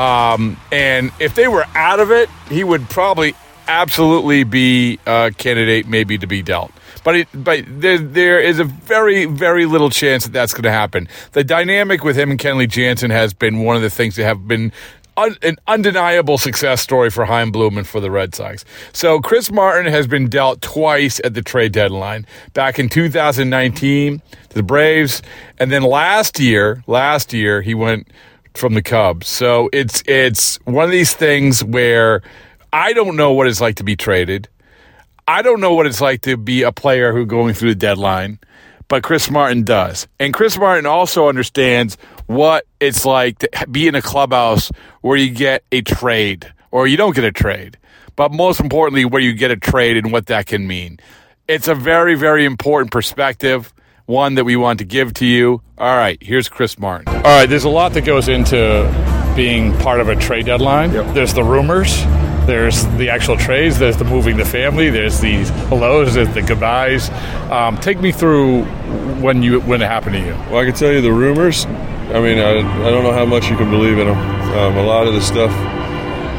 Um, and if they were out of it, he would probably absolutely be a candidate maybe to be dealt. But it, but there there is a very very little chance that that's going to happen. The dynamic with him and Kenley Jansen has been one of the things that have been an undeniable success story for Chaim Bloom and for the Red Sox. So Chris Martin has been dealt twice at the trade deadline. Back in 2019 to the Braves, and then last year, last year he went from the Cubs. So it's it's one of these things where I don't know what it's like to be traded. I don't know what it's like to be a player who going through the deadline, but Chris Martin does. And Chris Martin also understands what it's like to be in a clubhouse where you get a trade or you don't get a trade. But most importantly, where you get a trade and what that can mean. It's a very, very important perspective one that we want to give to you. All right, here's Chris Martin. All right, there's a lot that goes into being part of a trade deadline. Yep. There's the rumors, there's the actual trades, there's the moving the family, there's the hellos, there's the goodbyes. Um, take me through when you when it happened to you. Well, I can tell you the rumors. I mean, I, I don't know how much you can believe in them. Um, a lot of the stuff,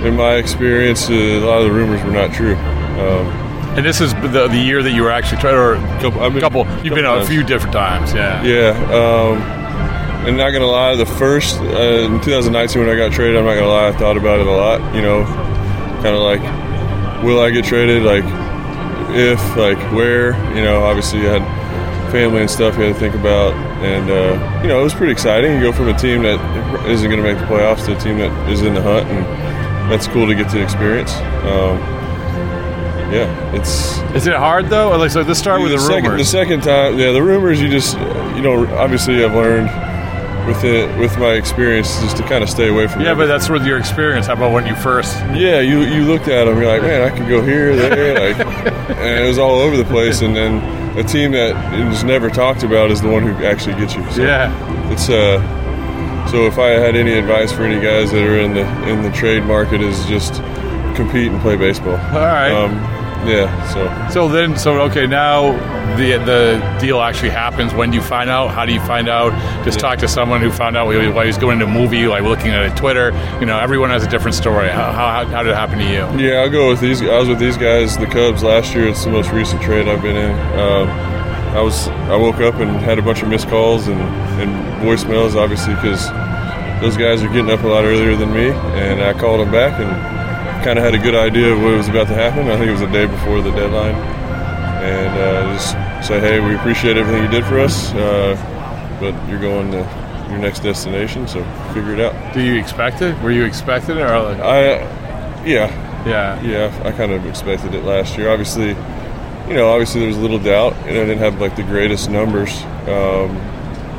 in my experience, uh, a lot of the rumors were not true. Um, and this is the, the year that you were actually trying, or a couple, I've been, couple you've been a few different times, yeah. Yeah. Um, and not gonna lie, the first uh, in 2019 when I got traded, I'm not gonna lie, I thought about it a lot. You know, kind of like, will I get traded? Like, if, like, where? You know, obviously you had family and stuff you had to think about, and uh, you know, it was pretty exciting. You go from a team that isn't going to make the playoffs to a team that is in the hunt, and that's cool to get to experience. Um, yeah, it's. Is it hard though? Like, so let's start with the, the rumors. Second, the second time, yeah, the rumors. You just, you know, obviously I've learned with it with my experience just to kind of stay away from. Yeah, but that's with your experience. How about when you first? Yeah, you you looked at them. You're like, man, I could go here, there, like, and it was all over the place. And then a team that is never talked about is the one who actually gets you. So yeah, it's uh. So if I had any advice for any guys that are in the in the trade market, is just compete and play baseball. All right. Um, yeah. So. So then, so okay, now the the deal actually happens. When do you find out? How do you find out? Just yeah. talk to someone who found out while he's going to a movie, like looking at a Twitter. You know, everyone has a different story. How, how, how did it happen to you? Yeah, I'll go with these. I was with these guys, the Cubs last year. It's the most recent trade I've been in. Um, I was I woke up and had a bunch of missed calls and, and voicemails, obviously, because those guys are getting up a lot earlier than me, and I called them back and kind of had a good idea of what was about to happen. I think it was the day before the deadline, and uh, just say, hey, we appreciate everything you did for us, uh, but you're going to your next destination, so figure it out. Do you expect it? Were you expecting it, or like- I, yeah, yeah, yeah, I kind of expected it last year. Obviously, you know, obviously there was a little doubt, and I didn't have like the greatest numbers. Um,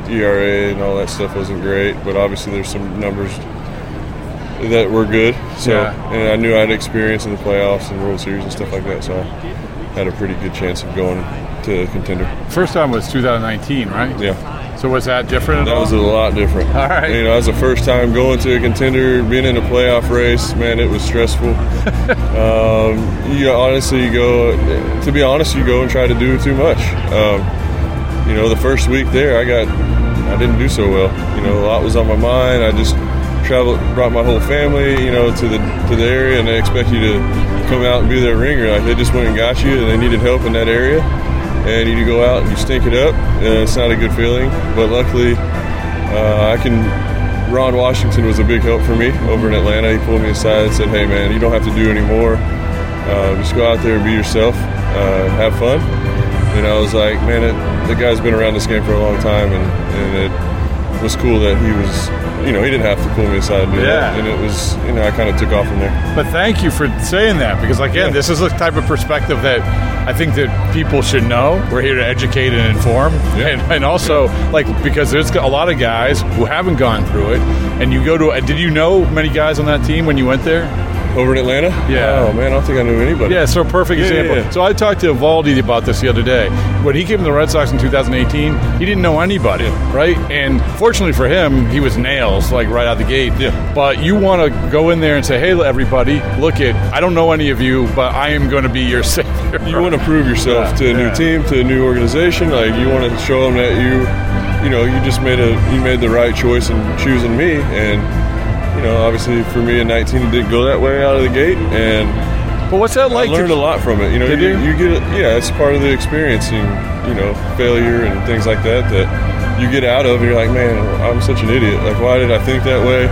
ERA and all that stuff wasn't great, but obviously there's some numbers that were good. So, yeah. and I knew I had experience in the playoffs and World Series and stuff like that. So, I had a pretty good chance of going to a contender. First time was 2019, right? Yeah. So was that different? That all? was a lot different. All right. You know, that was the first time going to a contender, being in a playoff race. Man, it was stressful. um, you honestly, you go. To be honest, you go and try to do too much. Um, you know, the first week there, I got, I didn't do so well. You know, a lot was on my mind. I just traveled, brought my whole family, you know, to the to the area, and they expect you to come out and be their ringer. Like they just went and got you, and they needed help in that area, and you go out and you stink it up. And it's not a good feeling, but luckily, uh, I can Ron Washington was a big help for me over in Atlanta. He pulled me aside and said, "Hey, man, you don't have to do any more. Uh, just go out there and be yourself, uh, have fun." And I was like, "Man, it, the guy's been around this game for a long time, and, and it was cool that he was." You know, he didn't have to pull me aside and do Yeah. and it was, you know, I kind of took off from there. But thank you for saying that because, again, this is the type of perspective that I think that people should know. We're here to educate and inform, and, and also like because there's a lot of guys who haven't gone through it. And you go to, did you know many guys on that team when you went there? Over in Atlanta? Yeah. Oh man, I don't think I knew anybody. Yeah, so perfect Yeah, yeah, example. yeah. So I talked to Valdi about this the other day. When he came to the Red Sox in 2018, he didn't know anybody, right? And fortunately for him, he was nails like right out the gate. Yeah. But you want to go in there and say, "Hey, everybody, look at I don't know any of you, but I am going to be your savior." You want to prove yourself Yeah, to a new team, to a new organization. Like you want to show them that you, you know, you just made a you made the right choice in choosing me. And you know, obviously for me in 19, it didn't go that way out of the gate. And But what's that like? I learned to- a lot from it. You know, you, you? you get it. Yeah, it's part of the experiencing. You know, failure and things like that that you get out of. And you're like, man, I'm such an idiot. Like, why did I think that way?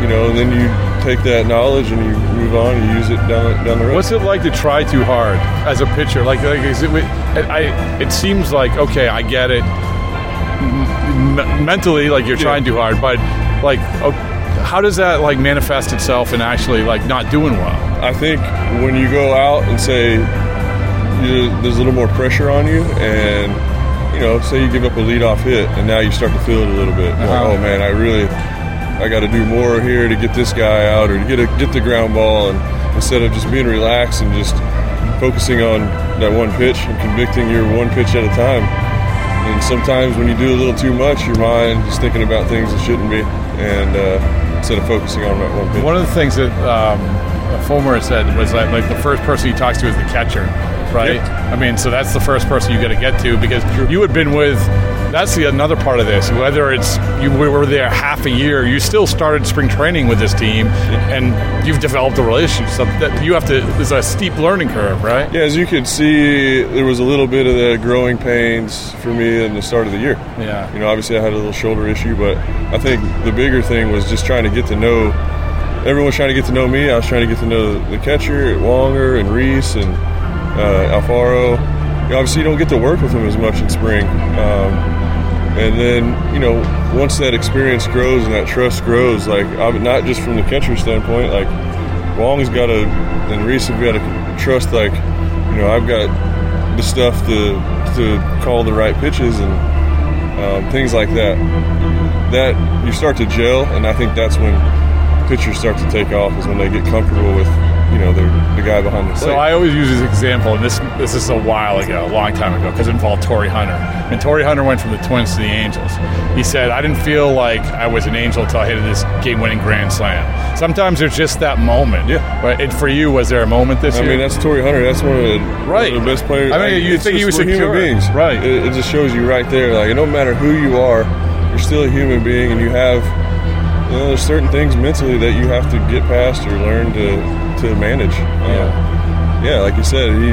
You know, and then you take that knowledge and you move on and you use it down the- down the road. What's it like to try too hard as a pitcher? Like, like is it, it, I, it seems like okay, I get it. M- mentally, like you're Yeah. trying too hard, but like, oh, how does that like manifest itself in actually like not doing well? I think when you go out and say you, there's a little more pressure on you, and you know, say you give up a leadoff hit, and now you start to feel it a little bit. Uh-huh. Like, oh man, I really, I got to do more here to get this guy out, or to get a, get the ground ball, and instead of just being relaxed and just focusing on that one pitch and convicting your one pitch at a time. And sometimes when you do a little too much, your mind is thinking about things that shouldn't be, and uh, instead of focusing on one. One of the things that um, Fulmer said was that like the first person he talks to is the catcher, right? Yeah. I mean, so that's the first person you got to get to because you had been with. That's the another part of this. Whether it's you were there half a year, you still started spring training with this team, and you've developed a relationship. So that you have to. There's a steep learning curve, right? Yeah, as you could see, there was a little bit of the growing pains for me in the start of the year. Yeah. You know, obviously I had a little shoulder issue, but I think the bigger thing was just trying to get to know. Everyone was trying to get to know me. I was trying to get to know the catcher, Wonger and Reese and uh, Alfaro. You obviously, you don't get to work with him as much in spring. Um, and then, you know, once that experience grows and that trust grows, like I'm- not just from the catcher standpoint, like Wong's got to, and Reese have got to trust, like, you know, I've got the stuff to to call the right pitches and um, things like that. That you start to gel, and I think that's when pitchers start to take off is when they get comfortable with, you know, the, the guy behind the. So I always use this example, and this this is a while ago, a long time ago, because it involved Torii Hunter. And Torii Hunter went from the Twins to the Angels. He said, "I didn't feel like I was an Angel until I hit this game-winning grand slam." Sometimes there's just that moment. Yeah. But it, for you, was there a moment this I year? I mean, that's Torii Hunter. That's one of the, Right. of the best players. I mean, you think he just was we're secure. human beings, Right. It, it just shows you right there. Like, no matter who you are, you're still a human being, and you have, you know, there's certain things mentally that you have to get past or learn to to manage. Yeah. yeah, like you said, he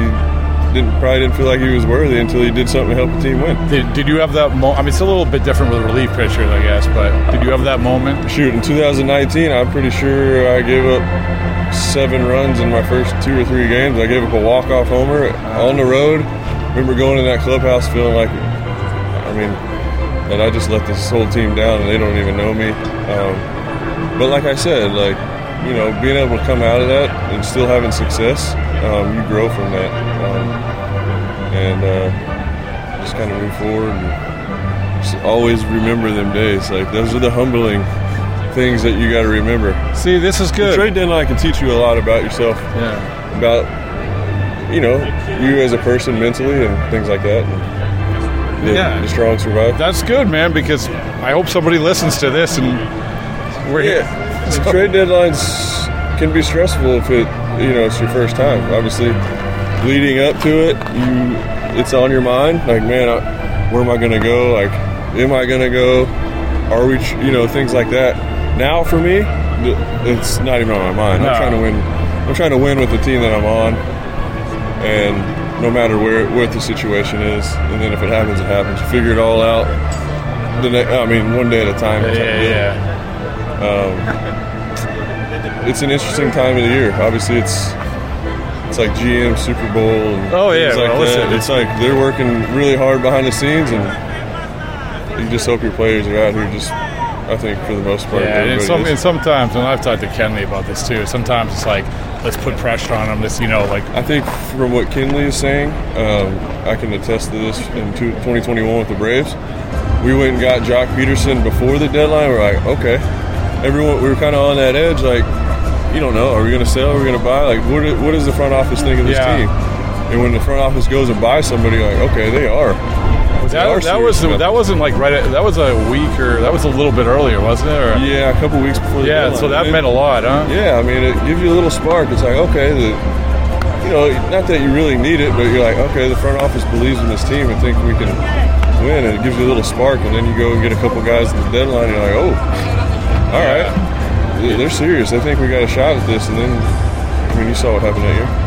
didn't probably didn't feel like he was worthy until he did something to help the team win. did, did you have that moment? I mean, it's a little bit different with relief pitchers, I guess, but did you have that moment? Shoot, in 2019, I'm pretty sure I gave up seven runs in my first two or three games. I gave up a walk-off homer on the road. remember going in that clubhouse feeling like, I mean, that I just let this whole team down and they don't even know me. Um, but like I said, like you know, being able to come out of that and still having success, um, you grow from that, um, and uh, just kind of move forward and just always remember them days. Like those are the humbling things that you got to remember. See, this is The good. trade deadline can teach you a lot about yourself, Yeah. about you know you as a person mentally and things like that. And the, Yeah. the strong survive. That's good, man, because I hope somebody listens to this and we're here. The trade deadlines can be stressful if it, you know, it's your first time. Obviously, leading up to it, you, it's on your mind. Like, man, I, where am I going to go? Like, am I going to go? Are we, you know, things like that. Now, for me, it's not even on my mind. No. I'm trying to win. I'm trying to win with the team that I'm on, and no matter where what the situation is, and then if it happens, it happens. You Figure it all out. The ne- I mean, one day at a time. Yeah, yeah, yeah. Um, it's an interesting time of the year. Obviously, it's it's like GM Super Bowl. And Oh, yeah, like well, listen, it's like they're working really hard behind the scenes, and you just hope your players are out here. Just I think for the most part, Yeah, and, some, and sometimes, and I've talked to Kenley about this too. Sometimes it's like, let's put pressure on them. This, you know, like I think from what Kenley is saying, um, I can attest to this in 2021 with the Braves. We went and got Joc Pederson before the deadline. We're like, okay, everyone, we were kind of on that edge, like, you don't know, are we going to sell? Are we going to buy? Like, what, is, what does the front office think of this Yeah. team? And when the front office goes and buys somebody, like, okay, they are. They are that, that was that wasn't like right. At, that was a week or that was a little bit earlier, wasn't it? Or, Yeah, a couple weeks before the yeah. So that meant a lot, huh? Yeah, I mean, it gives you a little spark. It's like, okay, the, you know, not that you really need it, but you're like, okay, the front office believes in this team and think we can win, and it gives you a little spark. And then you go and get a couple guys at the deadline, and you're like, oh, all right, They- they're serious. They think we got a shot at this. And then, I mean, you saw what happened that year.